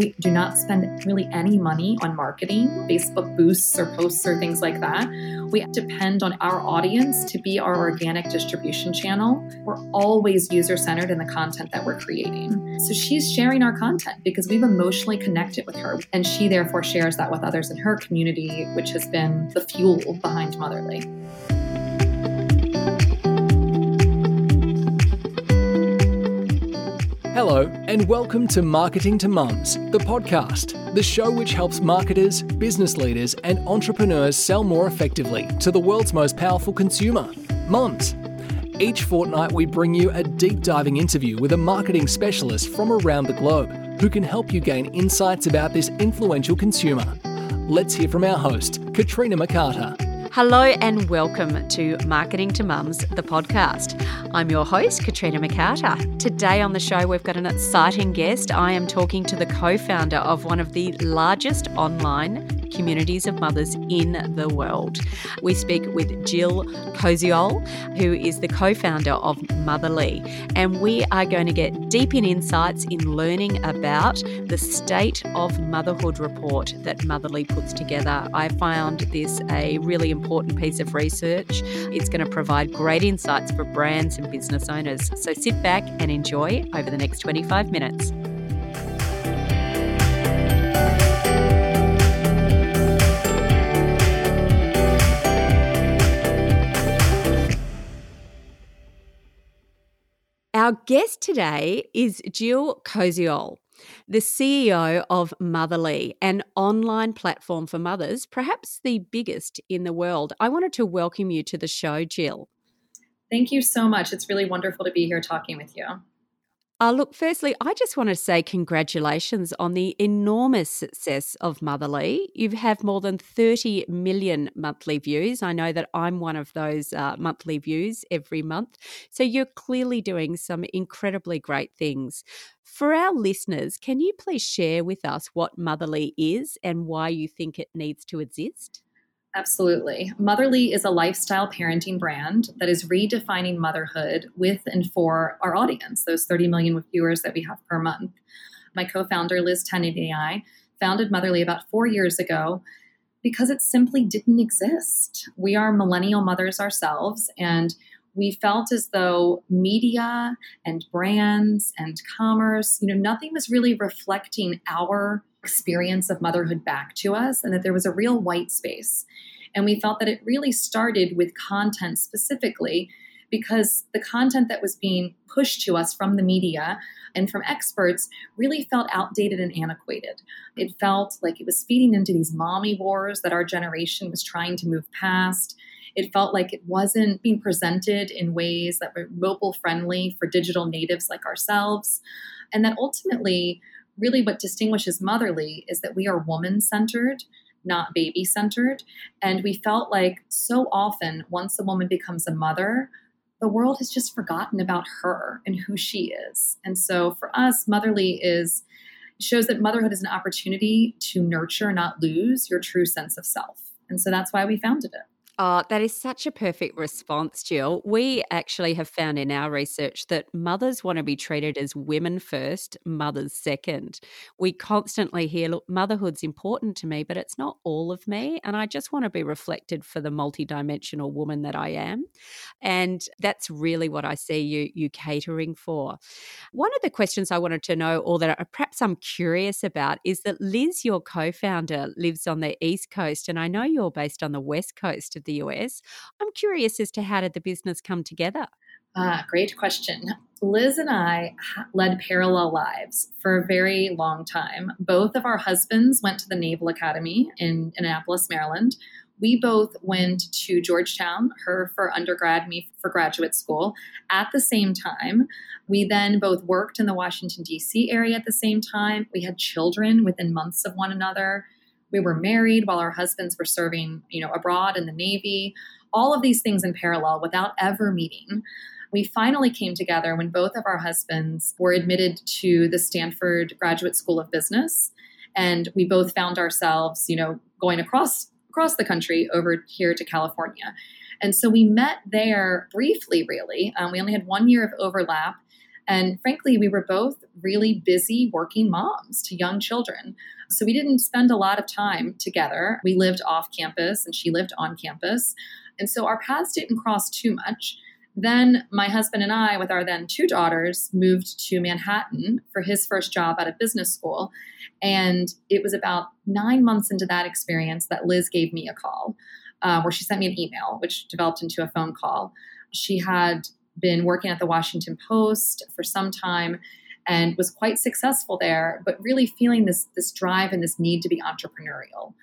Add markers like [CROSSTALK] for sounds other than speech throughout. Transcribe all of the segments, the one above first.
We do not spend really any money on marketing, Facebook boosts or posts or things like that. We depend on our audience to be our organic distribution channel. We're always user centered in the content that we're creating. So she's sharing our content because we've emotionally connected with her, and she therefore shares that with others in her community, which has been the fuel behind Motherly. Hello, and welcome to Marketing to Mums, the podcast, the show which helps marketers, business leaders, and entrepreneurs sell more effectively to the world's most powerful consumer, mums. Each fortnight, we bring you a deep diving interview with a marketing specialist from around the globe who can help you gain insights about this influential consumer. Let's hear from our host, Katrina McCarter. Hello and welcome to Marketing to Mums, the podcast. I'm your host, Katrina McCarter. Today on the show, we've got an exciting guest. I am talking to the co founder of one of the largest online communities of mothers in the world. We speak with Jill Koziol, who is the co founder of Motherly, and we are going to get deep in insights in learning about the State of Motherhood report that Motherly puts together. I found this a really important piece of research. It's going to provide great insights for brands and business owners. So sit back and enjoy over the next 25 minutes. Our guest today is Jill Koziol, the CEO of Motherly, an online platform for mothers, perhaps the biggest in the world. I wanted to welcome you to the show, Jill. Thank you so much. It's really wonderful to be here talking with you. Uh, look, firstly, I just want to say congratulations on the enormous success of Motherly. You have more than 30 million monthly views. I know that I'm one of those uh, monthly views every month. So you're clearly doing some incredibly great things. For our listeners, can you please share with us what Motherly is and why you think it needs to exist? Absolutely. Motherly is a lifestyle parenting brand that is redefining motherhood with and for our audience, those 30 million viewers that we have per month. My co founder, Liz Tenety, and I founded Motherly about four years ago because it simply didn't exist. We are millennial mothers ourselves, and we felt as though media and brands and commerce, you know, nothing was really reflecting our experience of motherhood back to us and that there was a real white space. And we felt that it really started with content specifically because the content that was being pushed to us from the media and from experts really felt outdated and antiquated. It felt like it was feeding into these mommy wars that our generation was trying to move past. It felt like it wasn't being presented in ways that were mobile friendly for digital natives like ourselves. And that ultimately really what distinguishes Motherly is that we are woman centered, not baby centered. And we felt like so often, once a woman becomes a mother, the world has just forgotten about her and who she is. And so for us, Motherly is shows that motherhood is an opportunity to nurture, not lose your true sense of self. And so that's why we founded it. Oh, that is such a perfect response, Jill. We actually have found in our research that mothers want to be treated as women first, mothers second. We constantly hear, look, motherhood's important to me, but it's not all of me. And I just want to be reflected for the multidimensional woman that I am. And that's really what I see you, you catering for. One of the questions I wanted to know, or that perhaps I'm curious about, is that Liz, your co founder, lives on the East Coast, and I know you're based on the West Coast of the the US. I'm curious as to how did the business come together? Ah, great question. Liz and I led parallel lives for a very long time. Both of our husbands went to the Naval Academy in Annapolis, Maryland. We both went to Georgetown, her for undergrad, me for graduate school at the same time. We then both worked in the Washington, D.C. area at the same time. We had children within months of one another we were married while our husbands were serving, you know, abroad in the Navy, all of these things in parallel without ever meeting. We finally came together when both of our husbands were admitted to the Stanford Graduate School of Business. And we both found ourselves, you know, going across across the country over here to California. And so we met there briefly, really. Um, we only had one year of overlap. And frankly, we were both really busy working moms to young children. So we didn't spend a lot of time together. We lived off campus and she lived on campus. And so our paths didn't cross too much. Then my husband and I, with our then two daughters, moved to Manhattan for his first job at a business school. And it was about nine months into that experience that Liz gave me a call, uh, where she sent me an email, which developed into a phone call. She had been working at the Washington Post for some time and was quite successful there, but really feeling this, this drive and this need to be entrepreneurial.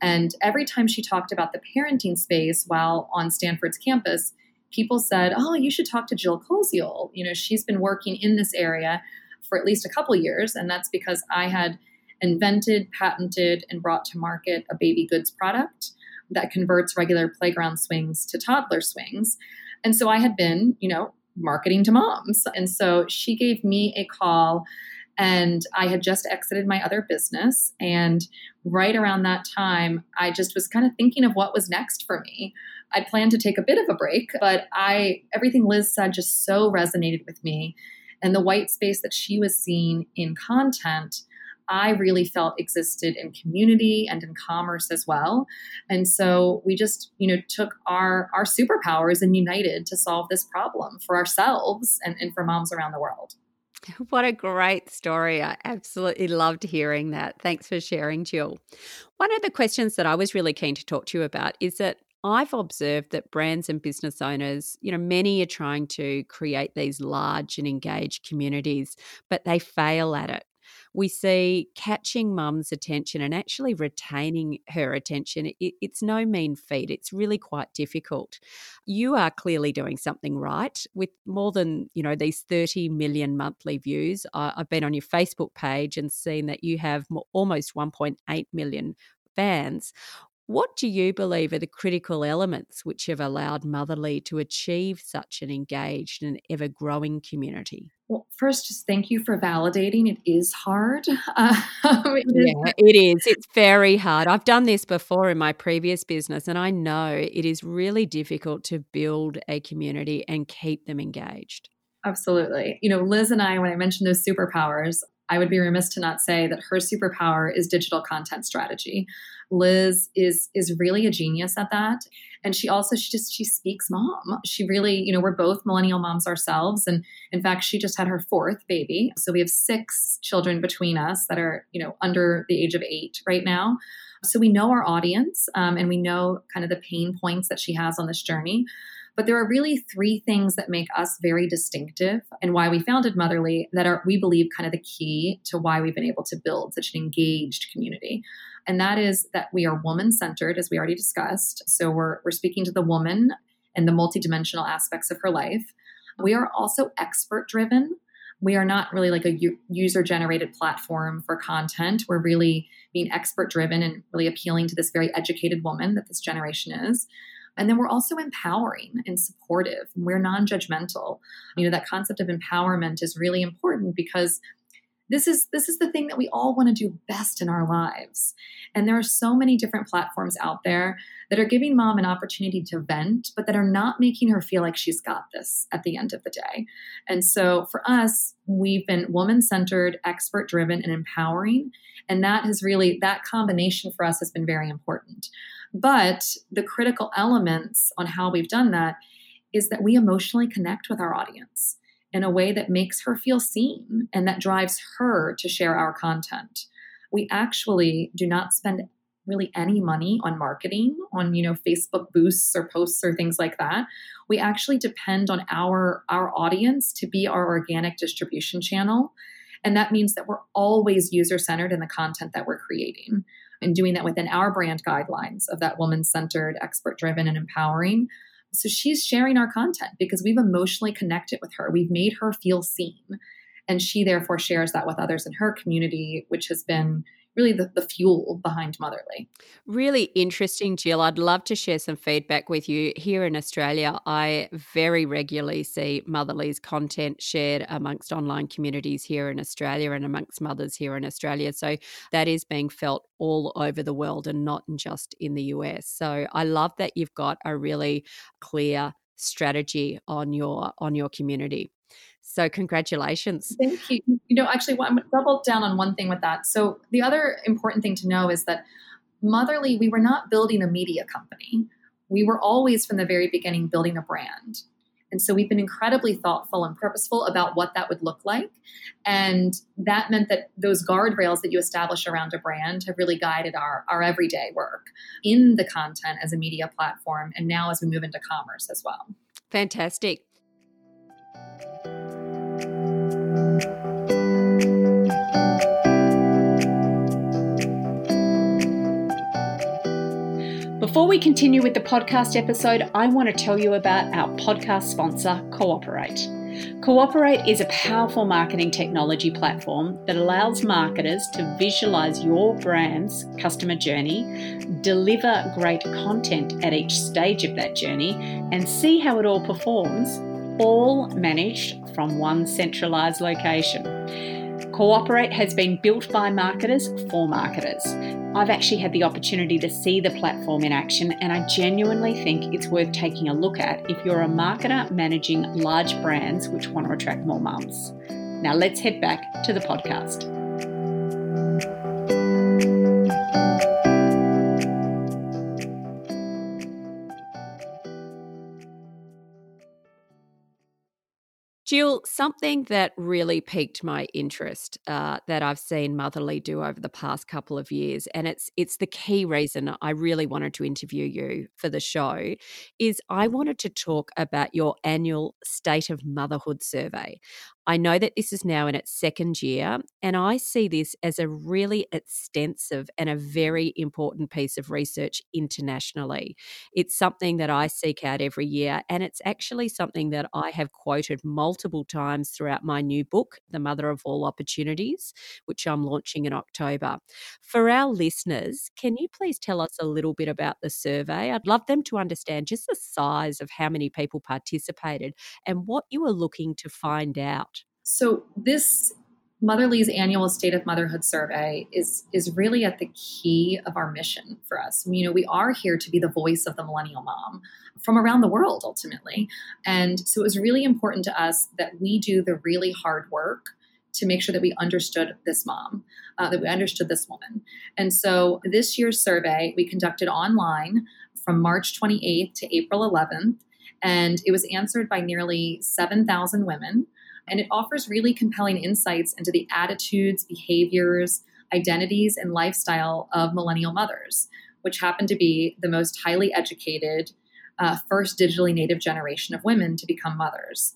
And every time she talked about the parenting space while on Stanford's campus, people said, "Oh, you should talk to Jill Koziol. You know, she's been working in this area for at least a couple years, and that's because I had invented, patented, and brought to market a baby goods product that converts regular playground swings to toddler swings. And so I had been, you know, marketing to moms. And so she gave me a call and I had just exited my other business. And right around that time, I just was kind of thinking of what was next for me. I planned to take a bit of a break, but I everything Liz said just so resonated with me. And the white space that she was seeing in content, I really felt existed in community and in commerce as well. And so we just, you know, took our our superpowers and united to solve this problem for ourselves and, and for moms around the world. [LAUGHS] What a great story. I absolutely loved hearing that. Thanks for sharing, Jill. One of the questions that I was really keen to talk to you about is that I've observed that brands and business owners, you know, many are trying to create these large and engaged communities, but they fail at it. We see catching mum's attention and actually retaining her attention. It, it's no mean feat. It's really quite difficult. You are clearly doing something right with more than, you know, these 30 million monthly views. I, I've been on your Facebook page and seen that you have almost 1.8 million fans. What do you believe are the critical elements which have allowed Motherly to achieve such an engaged and ever growing community? Well, first, just thank you for validating. It is hard. [LAUGHS] Um, it yeah, is. it is. It's very hard. I've done this before in my previous business, and I know it is really difficult to build a community and keep them engaged. Absolutely. You know, Liz and I, when I mentioned those superpowers, I would be remiss to not say that her superpower is digital content strategy. Liz is is really a genius at that. And she also she just she speaks mom. She really, you know, we're both millennial moms ourselves. And in fact, she just had her fourth baby. So we have six children between us that are, you know, under the age of eight right now. So we know our audience um, and we know kind of the pain points that she has on this journey. But there are really three things that make us very distinctive and why we founded Motherly that are, we believe, kind of the key to why we've been able to build such an engaged community. And that is that we are woman centered, as we already discussed. So we're, we're speaking to the woman and the multidimensional aspects of her life. We are also expert driven. We are not really like a user generated platform for content. We're really being expert driven and really appealing to this very educated woman that this generation is. And then we're also empowering and supportive. We're non judgmental. You know, that concept of empowerment is really important because this is this is the thing that we all want to do best in our lives and there are so many different platforms out there that are giving mom an opportunity to vent but that are not making her feel like she's got this at the end of the day and so for us we've been woman centered expert driven and empowering and that has really that combination for us has been very important but the critical elements on how we've done that is that we emotionally connect with our audience in a way that makes her feel seen and that drives her to share our content. We actually do not spend really any money on marketing on you know facebook boosts or posts or things like that. We actually depend on our our audience to be our organic distribution channel. And that means that we're always user centered in the content that we're creating and doing that within our brand guidelines of that woman centered expert driven and empowering so she's sharing our content because we've emotionally connected with her. We've made her feel seen. And she therefore shares that with others in her community, which has been really the, the fuel behind Motherly. Really interesting, Jill. I'd love to share some feedback with you. Here in Australia, I very regularly see Motherly's content shared amongst online communities here in Australia and amongst mothers here in Australia. So that is being felt all over the world and not just in the US. So I love that you've got a really clear strategy on your on your community. So congratulations. Thank you. You know, actually, I'm double down on one thing with that. So the other important thing to know is that Motherly, we were not building a media company. We were always from the very beginning building a brand. And so we've been incredibly thoughtful and purposeful about what that would look like. And that meant that those guardrails that you establish around a brand have really guided our, our everyday work in the content as a media platform and now as we move into commerce as well. Fantastic. Before we continue with the podcast episode, I want to tell you about our podcast sponsor, Cooperate. Cooperate is a powerful marketing technology platform that allows marketers to visualize your brand's customer journey, deliver great content at each stage of that journey, and see how it all performs, all managed from one centralized location. Cooperate has been built by marketers for marketers. I've actually had the opportunity to see the platform in action, and I genuinely think it's worth taking a look at if you're a marketer managing large brands which want to attract more mums. Now, let's head back to the podcast. Jill, something that really piqued my interest uh, that I've seen Motherly do over the past couple of years, and it's it's the key reason I really wanted to interview you for the show, is I wanted to talk about your annual State of Motherhood survey. I know that this is now in its second year, and I see this as a really extensive and a very important piece of research internationally. It's something that I seek out every year, and it's actually something that I have quoted multiple times throughout my new book, The Mother of All Opportunities, which I'm launching in October. For our listeners, can you please tell us a little bit about the survey? I'd love them to understand just the size of how many people participated and what you were looking to find out. So this Motherly's annual State of Motherhood survey is is really at the key of our mission for us. You know, we are here to be the voice of the millennial mom from around the world ultimately. And so it was really important to us that we do the really hard work to make sure that we understood this mom, uh, that we understood this woman. And so this year's survey we conducted online from March 28th to April 11th, and it was answered by nearly 7,000 women and it offers really compelling insights into the attitudes, behaviors, identities, and lifestyle of millennial mothers, which happen to be the most highly educated, uh, first digitally native generation of women to become mothers.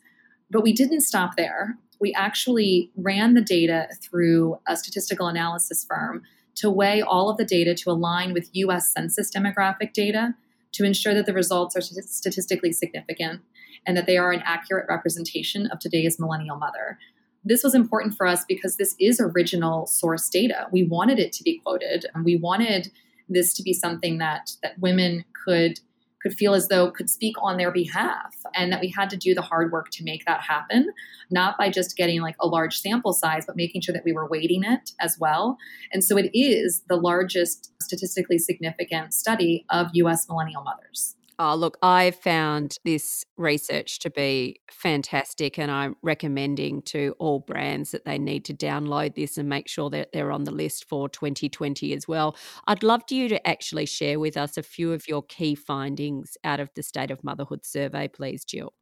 But we didn't stop there. We actually ran the data through a statistical analysis firm to weigh all of the data to align with US Census demographic data to ensure that the results are statistically significant and that they are an accurate representation of today's millennial mother. This was important for us because this is original source data. We wanted it to be quoted and we wanted this to be something that that women could could feel as though could speak on their behalf and that we had to do the hard work to make that happen not by just getting like a large sample size but making sure that we were weighting it as well and so it is the largest statistically significant study of US millennial mothers Oh, look, I found this research to be fantastic, and I'm recommending to all brands that they need to download this and make sure that they're on the list for 2020 as well. I'd love you to actually share with us a few of your key findings out of the State of Motherhood survey, please, Jill.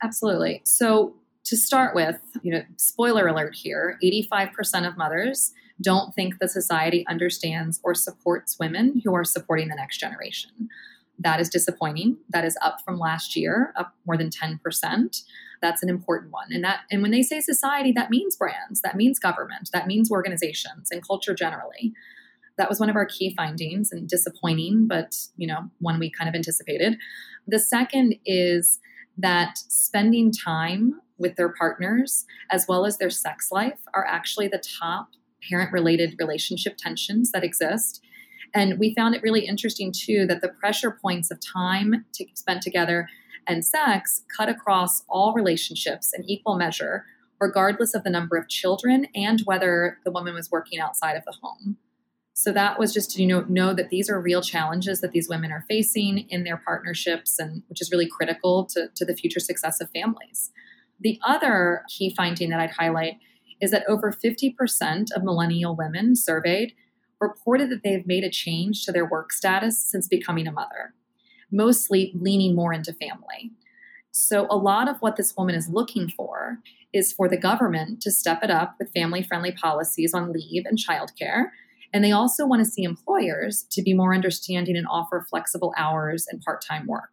Absolutely. So, to start with, you know, spoiler alert here 85% of mothers don't think the society understands or supports women who are supporting the next generation. That is disappointing. That is up from last year, up more than 10%. That's an important one. And that and when they say society, that means brands, that means government, that means organizations and culture generally. That was one of our key findings and disappointing, but you know, one we kind of anticipated. The second is that spending time with their partners as well as their sex life are actually the top parent related relationship tensions that exist and we found it really interesting too that the pressure points of time to spent together and sex cut across all relationships in equal measure, regardless of the number of children and whether the woman was working outside of the home. So that was just to you know know that these are real challenges that these women are facing in their partnerships and which is really critical to, to the future success of families. The other key finding that I'd highlight is that over 50% of millennial women surveyed reported that they've made a change to their work status since becoming a mother, mostly leaning more into family. So, a lot of what this woman is looking for is for the government to step it up with family friendly policies on leave and childcare. And they also want to see employers to be more understanding and offer flexible hours and part time work.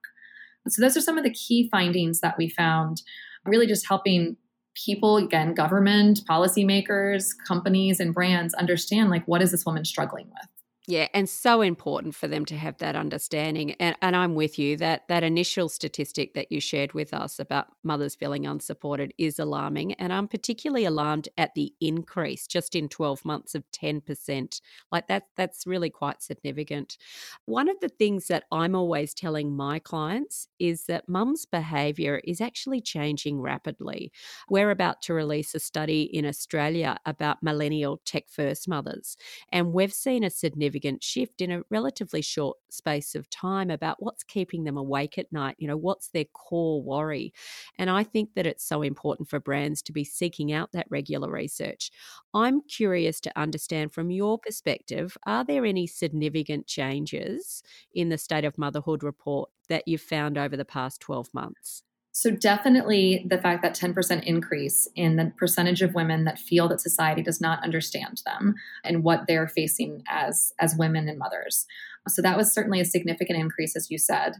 So, those are some of the key findings that we found, really just helping people again government policymakers companies and brands understand like what is this woman struggling with yeah, and so important for them to have that understanding. And, and I'm with you that that initial statistic that you shared with us about mothers feeling unsupported is alarming. And I'm particularly alarmed at the increase just in 12 months of 10%. Like that, that's really quite significant. One of the things that I'm always telling my clients is that mum's behavior is actually changing rapidly. We're about to release a study in Australia about millennial tech first mothers, and we've seen a significant significant shift in a relatively short space of time about what's keeping them awake at night, you know, what's their core worry. And I think that it's so important for brands to be seeking out that regular research. I'm curious to understand from your perspective, are there any significant changes in the State of Motherhood report that you've found over the past 12 months? So, definitely the fact that 10% increase in the percentage of women that feel that society does not understand them and what they're facing as, as women and mothers. So, that was certainly a significant increase, as you said.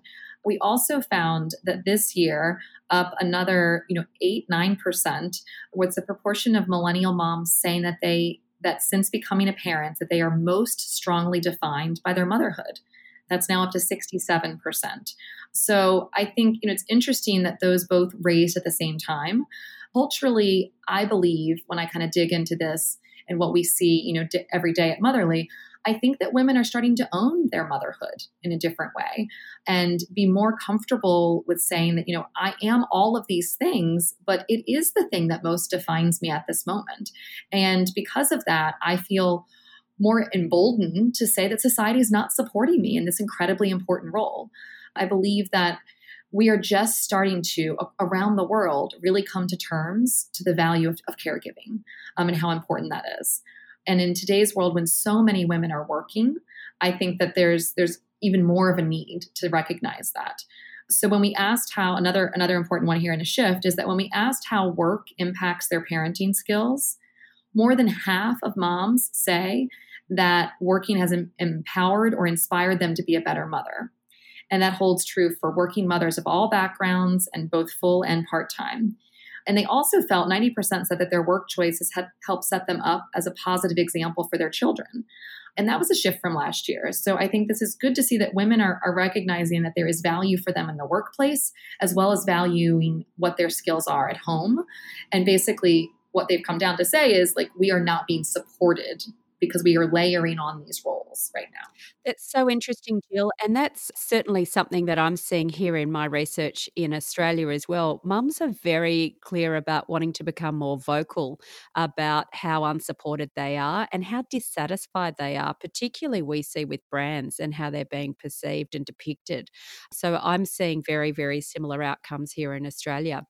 We also found that this year, up another, you know, 8, 9% was the proportion of millennial moms saying that they that since becoming a parent that they are most strongly defined by their motherhood that's now up to 67%. So I think, you know, it's interesting that those both raised at the same time. Culturally, I believe when I kind of dig into this and what we see, you know, every day at Motherly, I think that women are starting to own their motherhood in a different way and be more comfortable with saying that, you know, I am all of these things, but it is the thing that most defines me at this moment. And because of that, I feel more emboldened to say that society is not supporting me in this incredibly important role. I believe that we are just starting to, around the world, really come to terms to the value of, of caregiving um, and how important that is. And in today's world, when so many women are working, I think that there's there's even more of a need to recognize that. So when we asked how another another important one here in a shift is that when we asked how work impacts their parenting skills, more than half of moms say that working has em- empowered or inspired them to be a better mother. And that holds true for working mothers of all backgrounds and both full and part time. And they also felt 90% said that their work choices had helped set them up as a positive example for their children. And that was a shift from last year. So I think this is good to see that women are, are recognizing that there is value for them in the workplace, as well as valuing what their skills are at home. And basically, what they've come down to say is like, we are not being supported because we are layering on these roles right now. That's so interesting, Jill. And that's certainly something that I'm seeing here in my research in Australia as well. Mums are very clear about wanting to become more vocal about how unsupported they are and how dissatisfied they are, particularly we see with brands and how they're being perceived and depicted. So I'm seeing very, very similar outcomes here in Australia.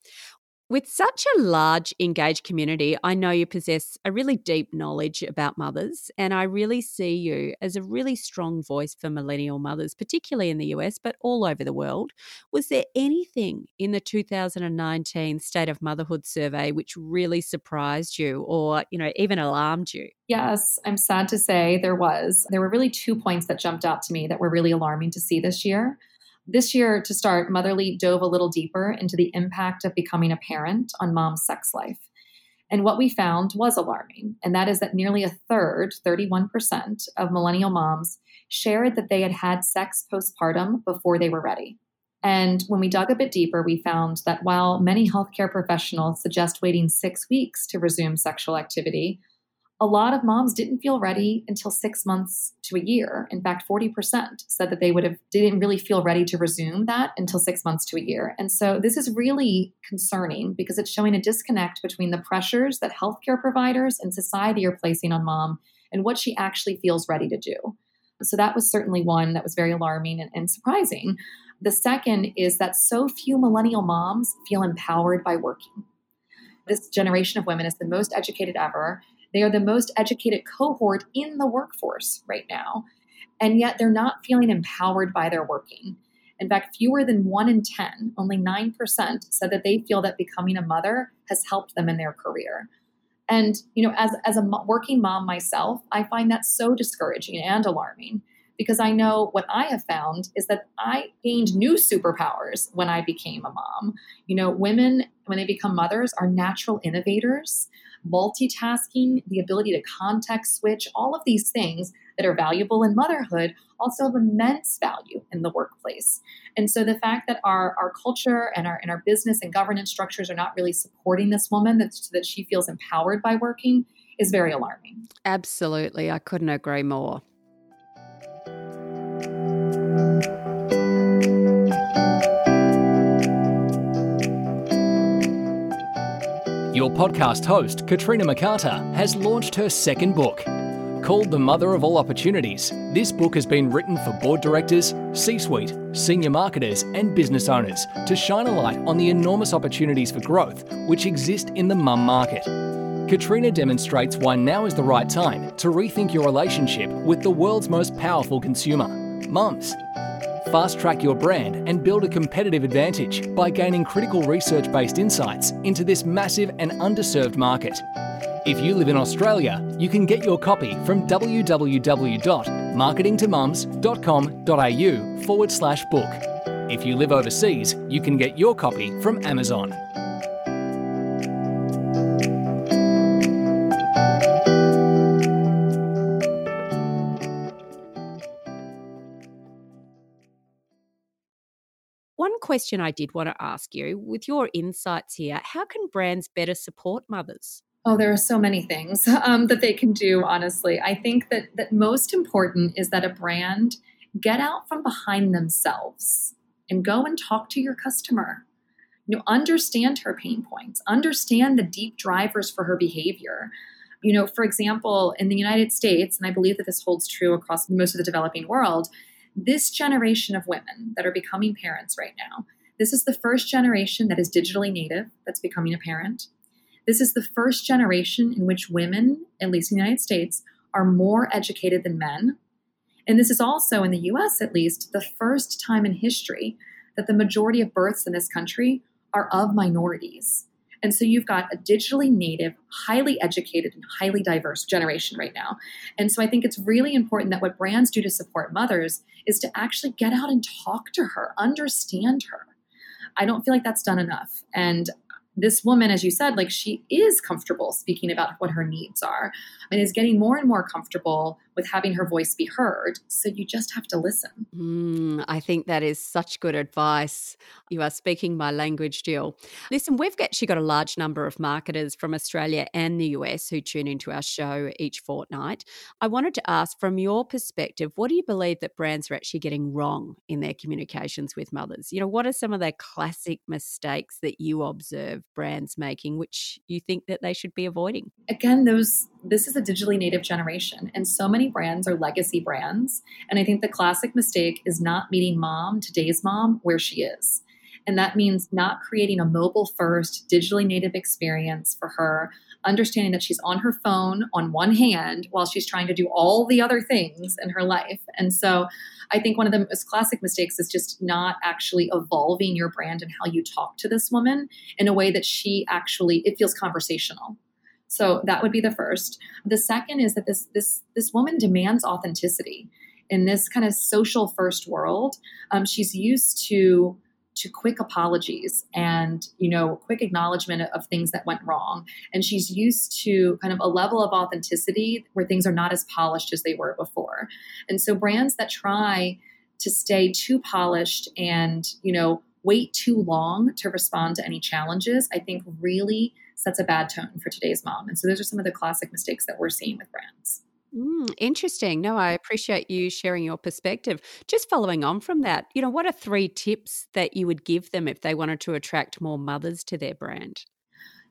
With such a large engaged community, I know you possess a really deep knowledge about mothers, and I really see you as a really strong voice for millennial mothers, particularly in the US, but all over the world. Was there anything in the 2019 State of Motherhood survey which really surprised you or, you know, even alarmed you? Yes, I'm sad to say there was. There were really two points that jumped out to me that were really alarming to see this year. This year, to start, Motherly dove a little deeper into the impact of becoming a parent on mom's sex life. And what we found was alarming, and that is that nearly a third, 31%, of millennial moms shared that they had had sex postpartum before they were ready. And when we dug a bit deeper, we found that while many healthcare professionals suggest waiting six weeks to resume sexual activity, a lot of moms didn't feel ready until six months to a year. In fact, 40% said that they would have didn't really feel ready to resume that until six months to a year. And so this is really concerning because it's showing a disconnect between the pressures that healthcare providers and society are placing on mom and what she actually feels ready to do. So that was certainly one that was very alarming and, and surprising. The second is that so few millennial moms feel empowered by working. This generation of women is the most educated ever. They are the most educated cohort in the workforce right now. And yet they're not feeling empowered by their working. In fact, fewer than one in 10, only 9%, said that they feel that becoming a mother has helped them in their career. And, you know, as, as a working mom myself, I find that so discouraging and alarming because I know what I have found is that I gained new superpowers when I became a mom. You know, women, when they become mothers, are natural innovators, multitasking, the ability to context switch, all of these things that are valuable in motherhood also have immense value in the workplace. And so the fact that our, our culture and our, and our business and governance structures are not really supporting this woman that, that she feels empowered by working is very alarming. Absolutely. I couldn't agree more. Your podcast host, Katrina McCarter, has launched her second book. Called The Mother of All Opportunities, this book has been written for board directors, C suite, senior marketers, and business owners to shine a light on the enormous opportunities for growth which exist in the mum market. Katrina demonstrates why now is the right time to rethink your relationship with the world's most powerful consumer, mums. Fast track your brand and build a competitive advantage by gaining critical research based insights into this massive and underserved market. If you live in Australia, you can get your copy from www.marketingtomums.com.au forward slash book. If you live overseas, you can get your copy from Amazon. Question I did want to ask you with your insights here how can brands better support mothers? Oh, there are so many things [LAUGHS] um, that they can do, honestly. I think that, that most important is that a brand get out from behind themselves and go and talk to your customer. You know, understand her pain points, understand the deep drivers for her behavior. You know, for example, in the United States, and I believe that this holds true across most of the developing world, this generation of women that are becoming parents right now, this is the first generation that is digitally native that's becoming a parent. This is the first generation in which women, at least in the United States, are more educated than men. And this is also, in the US at least, the first time in history that the majority of births in this country are of minorities. And so you've got a digitally native, highly educated, and highly diverse generation right now. And so I think it's really important that what brands do to support mothers is to actually get out and talk to her, understand her. I don't feel like that's done enough. And this woman, as you said, like she is comfortable speaking about what her needs are and is getting more and more comfortable with having her voice be heard. So you just have to listen. Mm, I think that is such good advice. You are speaking my language, Jill. Listen, we've actually got a large number of marketers from Australia and the US who tune into our show each fortnight. I wanted to ask, from your perspective, what do you believe that brands are actually getting wrong in their communications with mothers? You know, what are some of the classic mistakes that you observe brands making, which you think that they should be avoiding? Again, those this is a digitally native generation, and so many brands are legacy brands. And I think the classic mistake is not meeting mom, today's mom, where she is. And that means not creating a mobile first, digitally native experience for her, understanding that she's on her phone on one hand while she's trying to do all the other things in her life. And so I think one of the most classic mistakes is just not actually evolving your brand and how you talk to this woman in a way that she actually, it feels conversational so that would be the first. The second is that this this this woman demands authenticity in this kind of social first world. Um, she's used to to quick apologies and you know quick acknowledgement of things that went wrong and she's used to kind of a level of authenticity where things are not as polished as they were before and so brands that try to stay too polished and you know wait too long to respond to any challenges i think really sets a bad tone for today's mom. And so those are some of the classic mistakes that we're seeing with brands. Mm, interesting. No, I appreciate you sharing your perspective. Just following on from that, you know, what are three tips that you would give them if they wanted to attract more mothers to their brand?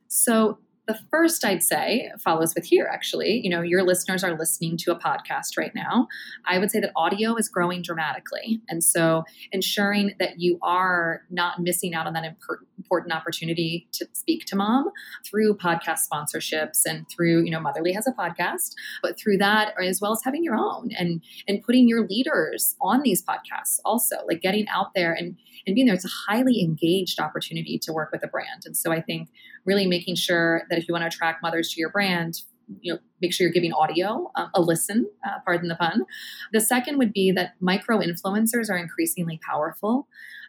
So, The first I'd say follows with here, actually. You know, your listeners are listening to a podcast right now. I would say that audio is growing dramatically. And so ensuring that you are not missing out on that important opportunity to speak to mom through podcast sponsorships and through, you know, Motherly has a podcast, but through that, as well as having your own and and putting your leaders on these podcasts also, like getting out there and and being there. It's a highly engaged opportunity to work with a brand. And so I think really making sure that if you want to attract mothers to your brand, you know, make sure you're giving audio uh, a listen, uh, pardon the pun. The second would be that micro influencers are increasingly powerful.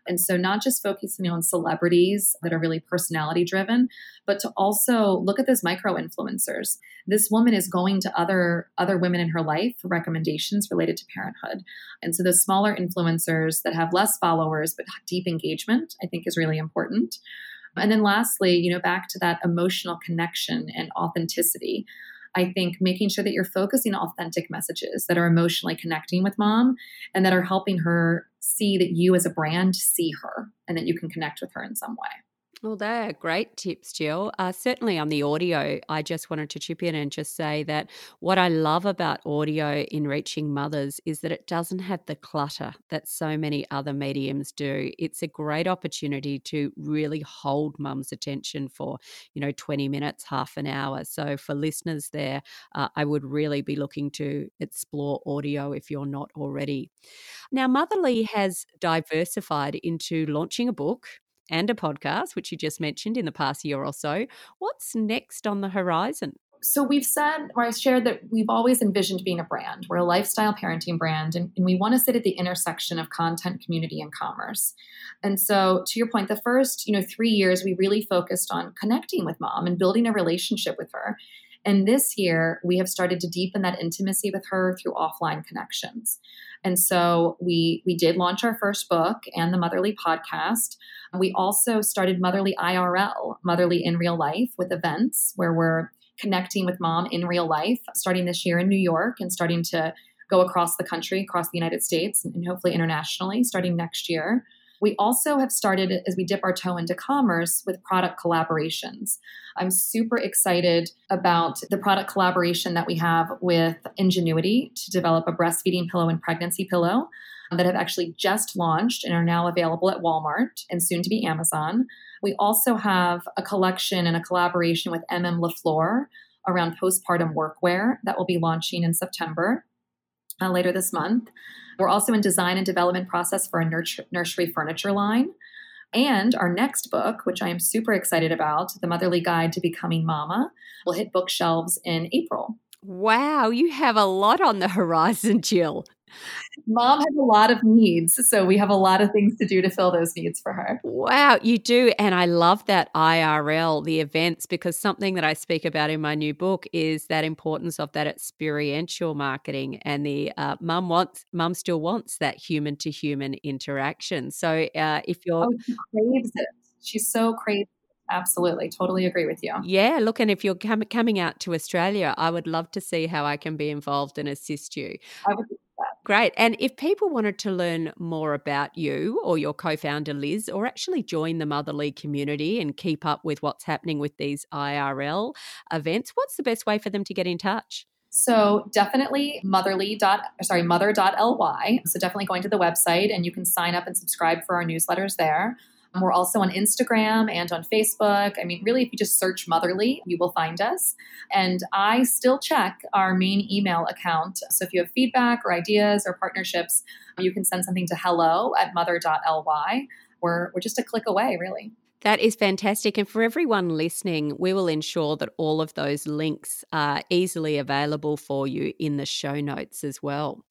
And so, not just focusing on celebrities that are really personality driven, but to also look at those micro influencers. This woman is going to other other women in her life for recommendations related to parenthood. And so, those smaller influencers that have less followers but deep engagement, I think, is really important. And then, lastly, you know, back to that emotional connection and authenticity. I think making sure that you're focusing on authentic messages that are emotionally connecting with mom and that are helping her see that you as a brand see her and that you can connect with her in some way. Well, they're great tips, Jill. Uh, certainly on the audio, I just wanted to chip in and just say that what I love about audio in reaching mothers is that it doesn't have the clutter that so many other mediums do. It's a great opportunity to really hold mum's attention for, you know, 20 minutes, half an hour. So for listeners there, uh, I would really be looking to explore audio if you're not already. Now, Motherly has diversified into launching a book and a podcast, which you just mentioned in the past year or so. What's next on the horizon? So we've said, or I shared that we've always envisioned being a brand. We're a lifestyle parenting brand, and, and, we want to sit at the intersection of content, community, and commerce. And so, to your point, the first, you know, three years we really focused on connecting with mom and building a relationship with her. And this year, we have started to deepen that intimacy with her through offline connections. And so we we did launch our first book and the Motherly podcast. We also started Motherly IRL, Motherly in Real Life, with events where we're connecting with mom in real life, starting this year in New York and starting to go across the country, across the United States, and hopefully internationally starting next year. We also have started, as we dip our toe into commerce, with product collaborations. I'm super excited about the product collaboration that we have with Ingenuity to develop a breastfeeding pillow and pregnancy pillow that have actually just launched and are now available at Walmart and soon to be Amazon. We also have a collection and a collaboration with MM LaFleur around postpartum workwear that will be launching in September uh, later this month. We're also in design and development process for a nursery furniture line. And our next book, which I am super excited about, The Motherly Guide to Becoming Mama, will hit bookshelves in April. Wow, you have a lot on the horizon, Jill. Mom has a lot of needs. So we have a lot of things to do to fill those needs for her. Wow, you do. And I love that IRL, the events, because something that I speak about in my new book is that importance of that experiential marketing. And the uh, mum wants, mum still wants that human to human interaction. So uh, if you're. Oh, she craves it. She's so crazy absolutely totally agree with you yeah look and if you're com- coming out to australia i would love to see how i can be involved and assist you i would Great. And if people wanted to learn more about you or your co founder, Liz, or actually join the Motherly community and keep up with what's happening with these IRL events, what's the best way for them to get in touch? So definitely motherly dot sorry mother.ly. So definitely going to the website and you can sign up and subscribe for our newsletters there. We're uh-huh. also on Instagram and on Facebook. I mean, really, if you just search Motherly, you will find us. And I still check our main email account. So if you have feedback or ideas or partnerships, you can send something to hello at mother.ly. We're, we're just a click away, really. That is fantastic. And for everyone listening, we will ensure that all of those links are easily available for you in the show notes as well.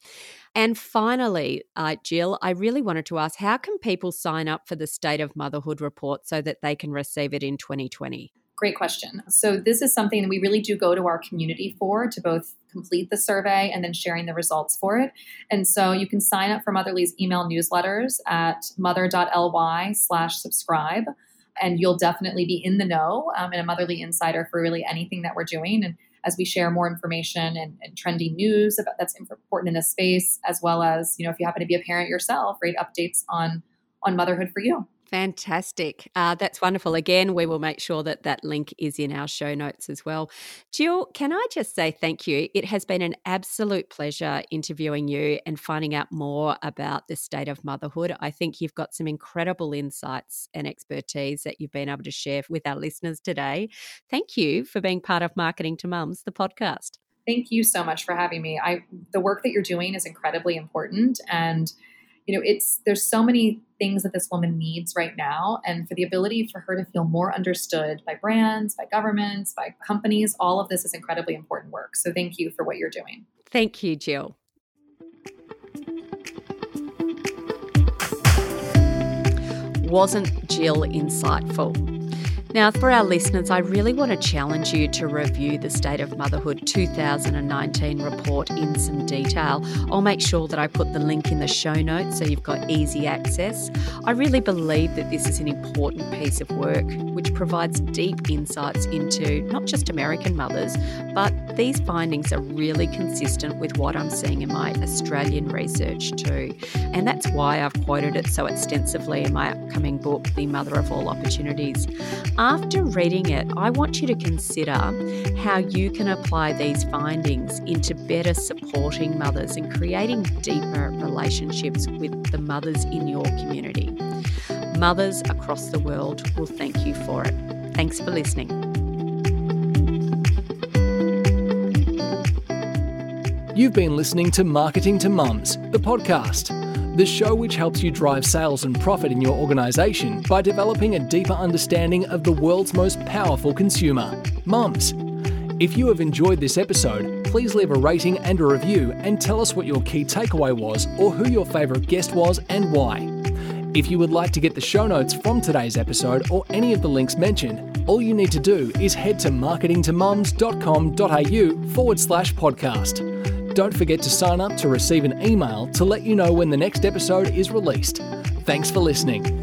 And finally, uh, Jill, I really wanted to ask how can people sign up for the State of Motherhood report so that they can receive it in 2020? Great question. So, this is something that we really do go to our community for to both complete the survey and then sharing the results for it. And so, you can sign up for Motherly's email newsletters at mother.ly slash subscribe. And you'll definitely be in the know um, and a Motherly insider for really anything that we're doing. And as we share more information and, and trending news about that's important in this space, as well as you know if you happen to be a parent yourself, great updates on on motherhood for you. Fantastic. Uh, that's wonderful. Again, we will make sure that that link is in our show notes as well. Jill, can I just say thank you? It has been an absolute pleasure interviewing you and finding out more about the state of motherhood. I think you've got some incredible insights and expertise that you've been able to share with our listeners today. Thank you for being part of Marketing to Mums, the podcast. Thank you so much for having me. I the work that you're doing is incredibly important and you know it's there's so many things that this woman needs right now and for the ability for her to feel more understood by brands by governments by companies all of this is incredibly important work. So thank you for what you're doing. Thank you jill. Wasn't jill insightful now, for our listeners, I really want to challenge you to review the State of Motherhood 2019 report in some detail. I'll make sure that I put the link in the show notes so you've got easy access. I really believe that this is an important piece of work which provides deep insights into not just American mothers, but these findings are really consistent with what I'm seeing in my Australian research too. And that's why I've quoted it so extensively in my upcoming book, The Mother of All Opportunities. After reading it, I want you to consider how you can apply these findings into better supporting mothers and creating deeper relationships with the mothers in your community. Mothers across the world will thank you for it. Thanks for listening. You've been listening to Marketing to Mums, the podcast the show which helps you drive sales and profit in your organization by developing a deeper understanding of the world's most powerful consumer, mums. If you have enjoyed this episode, please leave a rating and a review and tell us what your key takeaway was or who your favourite guest was and why. If you would like to get the show notes from today's episode or any of the links mentioned, all you need to do is head to marketingtomums.com.au forward slash podcast. Don't forget to sign up to receive an email to let you know when the next episode is released. Thanks for listening.